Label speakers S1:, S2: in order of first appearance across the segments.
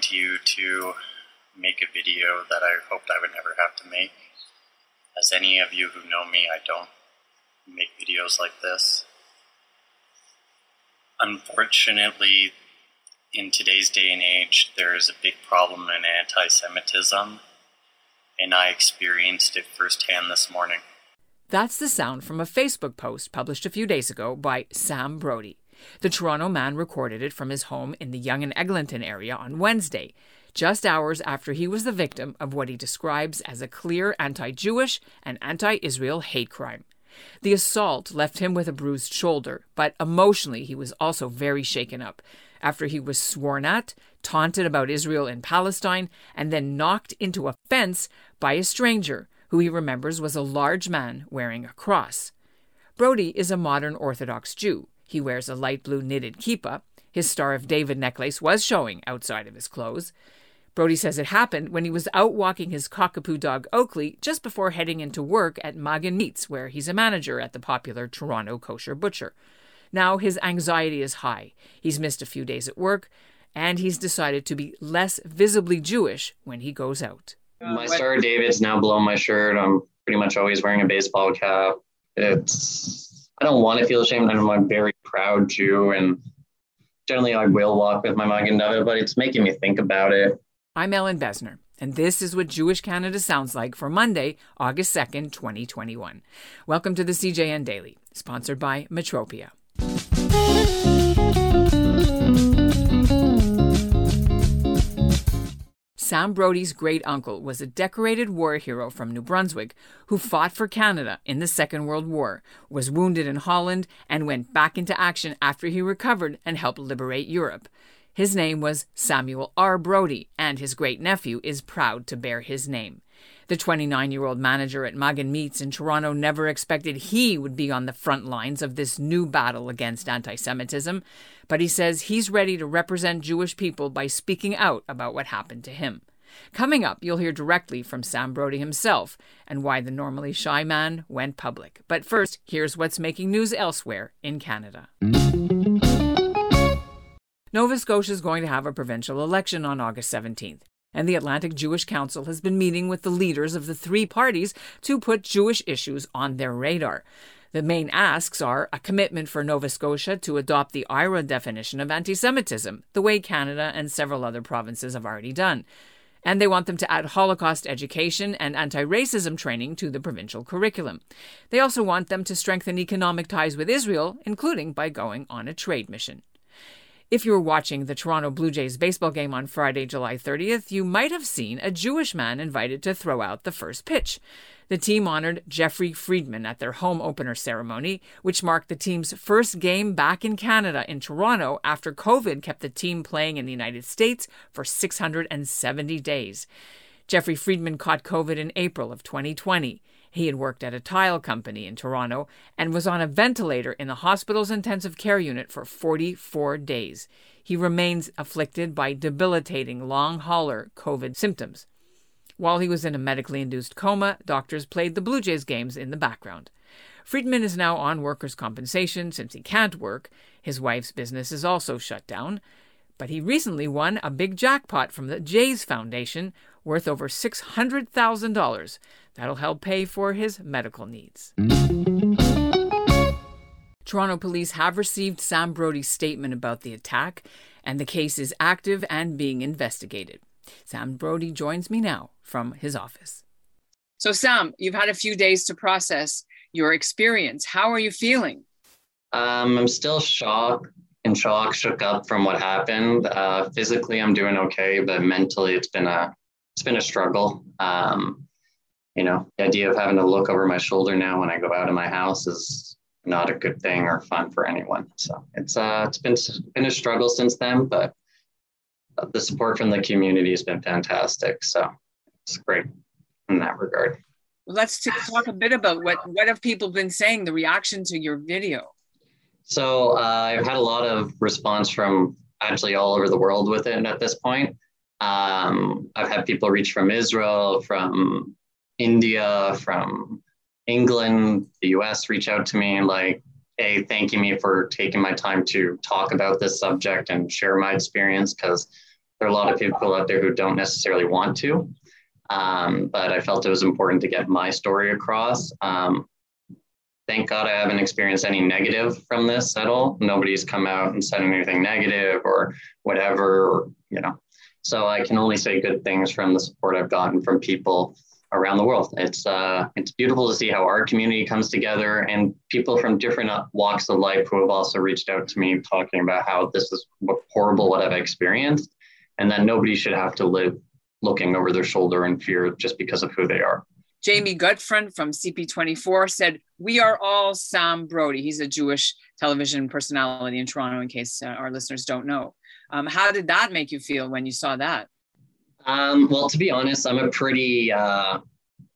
S1: to you to make a video that I hoped I would never have to make. As any of you who know me, I don't make videos like this. Unfortunately, in today's day and age, there is a big problem in anti Semitism, and I experienced it firsthand this morning.
S2: That's the sound from a Facebook post published a few days ago by Sam Brody. The Toronto man recorded it from his home in the Yonge and Eglinton area on Wednesday, just hours after he was the victim of what he describes as a clear anti Jewish and anti Israel hate crime. The assault left him with a bruised shoulder, but emotionally he was also very shaken up after he was sworn at, taunted about Israel and Palestine, and then knocked into a fence by a stranger who he remembers was a large man wearing a cross. Brody is a modern Orthodox Jew. He wears a light blue knitted kippah. His Star of David necklace was showing outside of his clothes. Brody says it happened when he was out walking his cockapoo dog Oakley just before heading into work at Magen Meats, where he's a manager at the popular Toronto kosher butcher. Now his anxiety is high. He's missed a few days at work, and he's decided to be less visibly Jewish when he goes out.
S3: My Star of David's now below my shirt. I'm pretty much always wearing a baseball cap. It's I don't want to feel ashamed. I'm a very proud Jew, and generally I will walk with my Magen David, but it's making me think about it.
S2: I'm Ellin Bessner, and this is what Jewish Canada sounds like for Monday, August 2nd, 2021. Welcome to the CJN Daily, sponsored by Metropia. Sam Brody's great uncle was a decorated war hero from New Brunswick who fought for Canada in the Second World War, was wounded in Holland, and went back into action after he recovered and helped liberate Europe. His name was Samuel R. Brody, and his great nephew is proud to bear his name. The 29 year old manager at Magen Meats in Toronto never expected he would be on the front lines of this new battle against anti Semitism, but he says he's ready to represent Jewish people by speaking out about what happened to him. Coming up, you'll hear directly from Sam Brody himself and why the normally shy man went public. But first, here's what's making news elsewhere in Canada. Nova Scotia is going to have a provincial election on August 17th and the Atlantic Jewish Council has been meeting with the leaders of the three parties to put Jewish issues on their radar. The main asks are a commitment for Nova Scotia to adopt the IHRA definition of anti Semitism, the way Canada and several other provinces have already done. And they want them to add Holocaust education and anti racism training to the provincial curriculum. They also want them to strengthen economic ties with Israel, including by going on a trade mission. If you were watching the Toronto Blue Jays baseball game on Friday, July 30th, you might have seen a Jewish man invited to throw out the first pitch. The team honored Jeffrey Friedman at their home opener ceremony, which marked the team's first game back in Canada in Toronto after COVID kept the team playing in the United States for 670 days. Jeffrey Friedman caught COVID in April of 2020. He had worked at a tile company in Toronto and was on a ventilator in the hospital's intensive care unit for 44 days. He remains afflicted by debilitating long hauler COVID symptoms. While he was in a medically induced coma, doctors played the Blue Jays games in the background. Friedman is now on workers' compensation since he can't work. His wife's business is also shut down. But he recently won a big jackpot from the Jays Foundation worth over $600,000. That'll help pay for his medical needs. Toronto police have received Sam Brody's statement about the attack, and the case is active and being investigated. Sam Brody joins me now from his office. So, Sam, you've had a few days to process your experience. How are you feeling?
S3: Um, I'm still shocked and shock, shook up from what happened. Uh, physically, I'm doing okay, but mentally, it's been a it's been a struggle. Um, you know, the idea of having to look over my shoulder now when I go out of my house is not a good thing or fun for anyone. So it's uh, it's been been a struggle since then, but the support from the community has been fantastic. So it's great in that regard.
S2: Let's talk a bit about what what have people been saying, the reaction to your video.
S3: So uh, I've had a lot of response from actually all over the world with it at this point. Um, I've had people reach from Israel, from India, from England, the US reach out to me like, hey, thanking me for taking my time to talk about this subject and share my experience because there are a lot of people out there who don't necessarily want to. Um, but I felt it was important to get my story across. Um, thank God I haven't experienced any negative from this at all. Nobody's come out and said anything negative or whatever, or, you know. So I can only say good things from the support I've gotten from people around the world. It's uh, it's beautiful to see how our community comes together and people from different walks of life who have also reached out to me talking about how this is horrible what I've experienced, and that nobody should have to live looking over their shoulder in fear just because of who they are.
S2: Jamie Gutfreund from CP24 said, We are all Sam Brody. He's a Jewish television personality in Toronto, in case uh, our listeners don't know. Um, how did that make you feel when you saw that?
S3: Um, well, to be honest, I'm a pretty uh,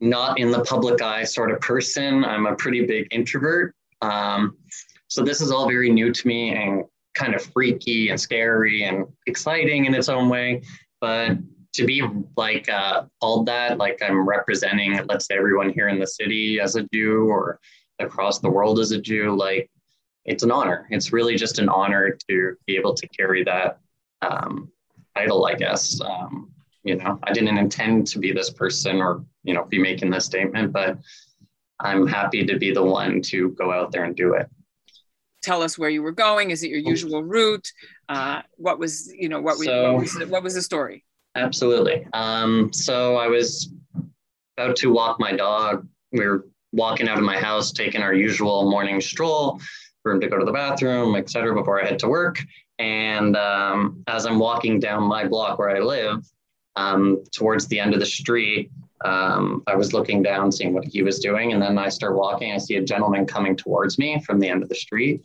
S3: not in the public eye sort of person. I'm a pretty big introvert. Um, so this is all very new to me and kind of freaky and scary and exciting in its own way. But to be like uh, called that, like I'm representing, let's say, everyone here in the city as a Jew or across the world as a Jew, like it's an honor. It's really just an honor to be able to carry that um, title, I guess. Um, you know, I didn't intend to be this person or, you know, be making this statement, but I'm happy to be the one to go out there and do it.
S2: Tell us where you were going. Is it your usual route? Uh, what was, you know, what, so, what, was, what was the story?
S3: Absolutely. Um, so I was about to walk my dog. We were walking out of my house, taking our usual morning stroll him to go to the bathroom, etc. before I head to work. And um, as I'm walking down my block where I live, um, towards the end of the street, um, I was looking down, seeing what he was doing. And then I start walking. I see a gentleman coming towards me from the end of the street.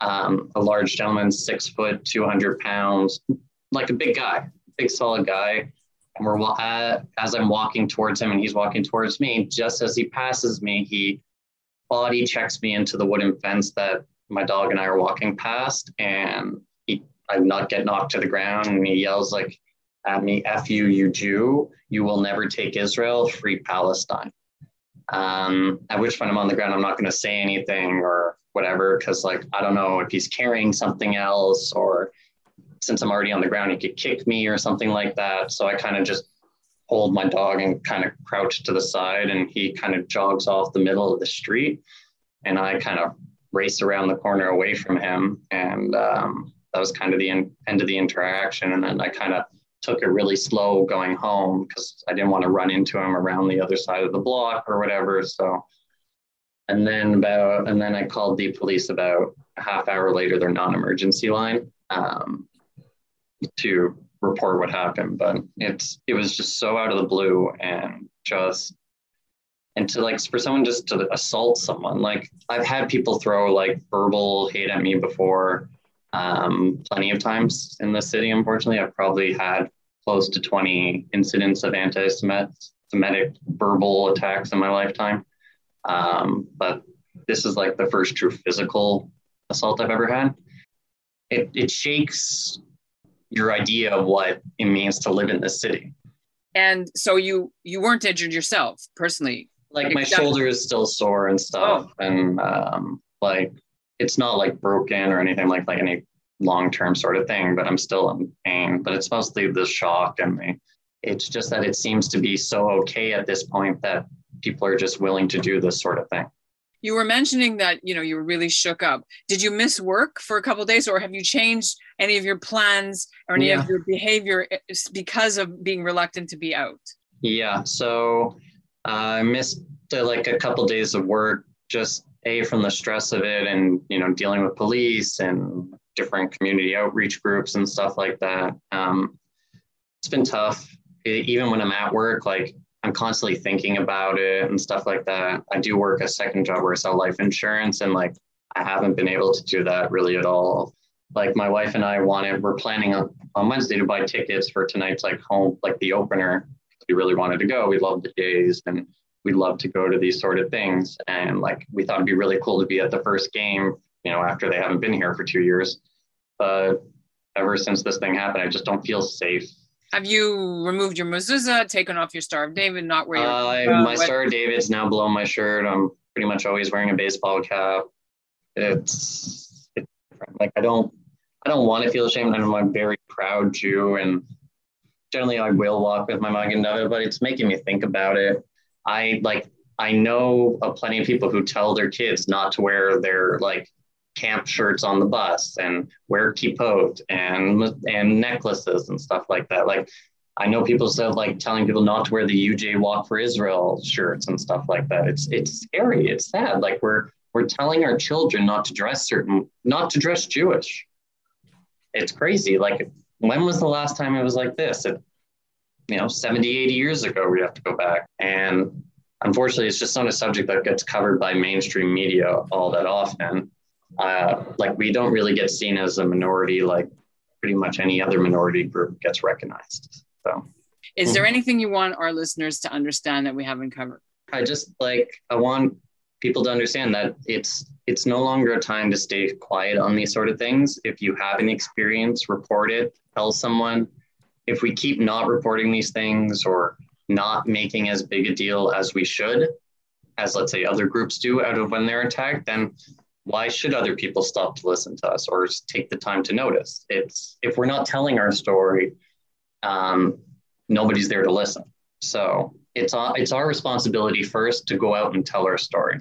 S3: Um, a large gentleman, six foot, 200 pounds, like a big guy, big solid guy. And we're uh, as I'm walking towards him and he's walking towards me, just as he passes me, he body checks me into the wooden fence that my dog and I are walking past. And he, I not get knocked to the ground and he yells like at me, F you, you Jew, you will never take Israel, free Palestine. Um, at which point I'm on the ground, I'm not going to say anything or whatever, because like, I don't know if he's carrying something else or since I'm already on the ground, he could kick me or something like that. So I kind of just hold my dog and kind of crouch to the side and he kind of jogs off the middle of the street and I kind of race around the corner away from him. And um, that was kind of the end, end of the interaction. And then I kind of took it really slow going home because I didn't want to run into him around the other side of the block or whatever. So, and then about, and then I called the police about a half hour later, their non emergency line. Um, to report what happened, but it's it was just so out of the blue and just and to like for someone just to assault someone like I've had people throw like verbal hate at me before um, plenty of times in the city. Unfortunately, I've probably had close to 20 incidents of anti-Semitic verbal attacks in my lifetime. Um, but this is like the first true physical assault I've ever had. It, it shakes your idea of what it means to live in this city.
S2: And so you you weren't injured yourself personally.
S3: Like my shoulder is still sore and stuff, oh. and um, like it's not like broken or anything like like any long term sort of thing, but I'm still in pain. But it's mostly the shock and the. It's just that it seems to be so okay at this point that people are just willing to do this sort of thing
S2: you were mentioning that you know you were really shook up. Did you miss work for a couple days or have you changed any of your plans or any yeah. of your behavior eh, because of being reluctant to be out?
S3: Yeah so uh, i missed uh, like a couple days of work just a from the stress of it and you know dealing with police and different community outreach groups and stuff like that. Um, it's been tough even when i'm at work like I'm constantly thinking about it and stuff like that. I do work a second job where I sell life insurance, and like I haven't been able to do that really at all. Like my wife and I wanted, we're planning on, on Wednesday to buy tickets for tonight's like home, like the opener. We really wanted to go. We love the Jays and we love to go to these sort of things. And like we thought it'd be really cool to be at the first game, you know, after they haven't been here for two years. But ever since this thing happened, I just don't feel safe
S2: have you removed your mezuzah, taken off your Star of David, not
S3: your uh, my what? Star of David's now below my shirt. I'm pretty much always wearing a baseball cap. It's, it's different. like I don't I don't want to feel ashamed. I'm a very proud Jew, and generally I will walk with my Magen David, but it's making me think about it. I like I know of plenty of people who tell their kids not to wear their like camp shirts on the bus and wear kippot and and necklaces and stuff like that. Like I know people said like telling people not to wear the UJA Walk for Israel shirts and stuff like that. It's it's scary. It's sad. Like we're we're telling our children not to dress certain, not to dress Jewish. It's crazy. Like when was the last time it was like this? It, you know, 70, 80 years ago, we have to go back. And unfortunately, it's just not a subject that gets covered by mainstream media all that often. Uh, like we don't really get seen as a minority, like pretty much any other minority group gets recognized. So,
S2: is there anything you want our listeners to understand that we haven't covered?
S3: I just like I want people to understand that it's it's no longer a time to stay quiet on these sort of things. If you have an experience, report it, tell someone. If we keep not reporting these things or not making as big a deal as we should, as let's say other groups do out of when they're attacked, then why should other people stop to listen to us or take the time to notice? It's if we're not telling our story, um, nobody's there to listen. So it's it's our responsibility first to go out and tell our story.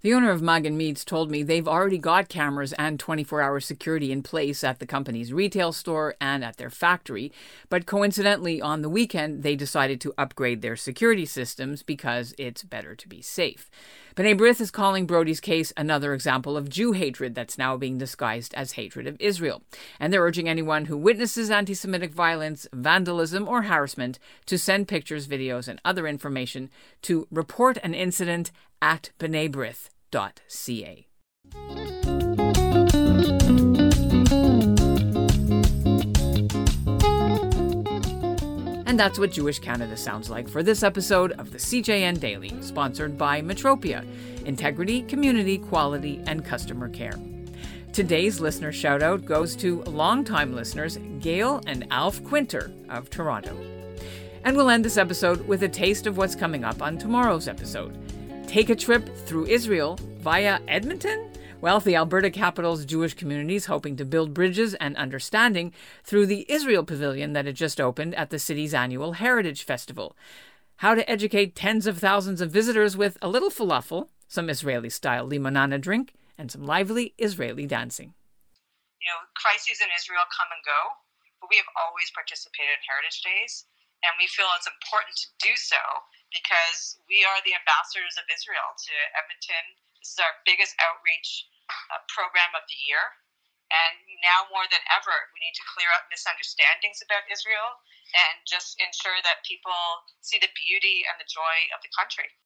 S2: The owner of Magen Meats told me they've already got cameras and 24 hour security in place at the company's retail store and at their factory, but coincidentally, on the weekend, they decided to upgrade their security systems because it's better to be safe. B'nai B'rith is calling Brody's case another example of Jew hatred that's now being disguised as hatred of Israel. And they're urging anyone who witnesses anti Semitic violence, vandalism, or harassment to send pictures, videos, and other information to report an incident at bnaibrith.ca. And that's what Jewish Canada sounds like for this episode of the CJN Daily, sponsored by Metropia Integrity, Community, Quality, and Customer Care. Today's listener shout out goes to longtime listeners Gail and Alf Quinter of Toronto. And we'll end this episode with a taste of what's coming up on tomorrow's episode. Take a trip through Israel via Edmonton? Well, the Alberta capital's Jewish community is hoping to build bridges and understanding through the Israel Pavilion that had just opened at the city's annual Heritage Festival. How to educate tens of thousands of visitors with a little falafel, some Israeli style limonana drink, and some lively Israeli dancing.
S4: You know, crises in Israel come and go, but we have always participated in Heritage Days, and we feel it's important to do so because we are the ambassadors of Israel to Edmonton. This is our biggest outreach uh, program of the year. And now more than ever, we need to clear up misunderstandings about Israel and just ensure that people see the beauty and the joy of the country.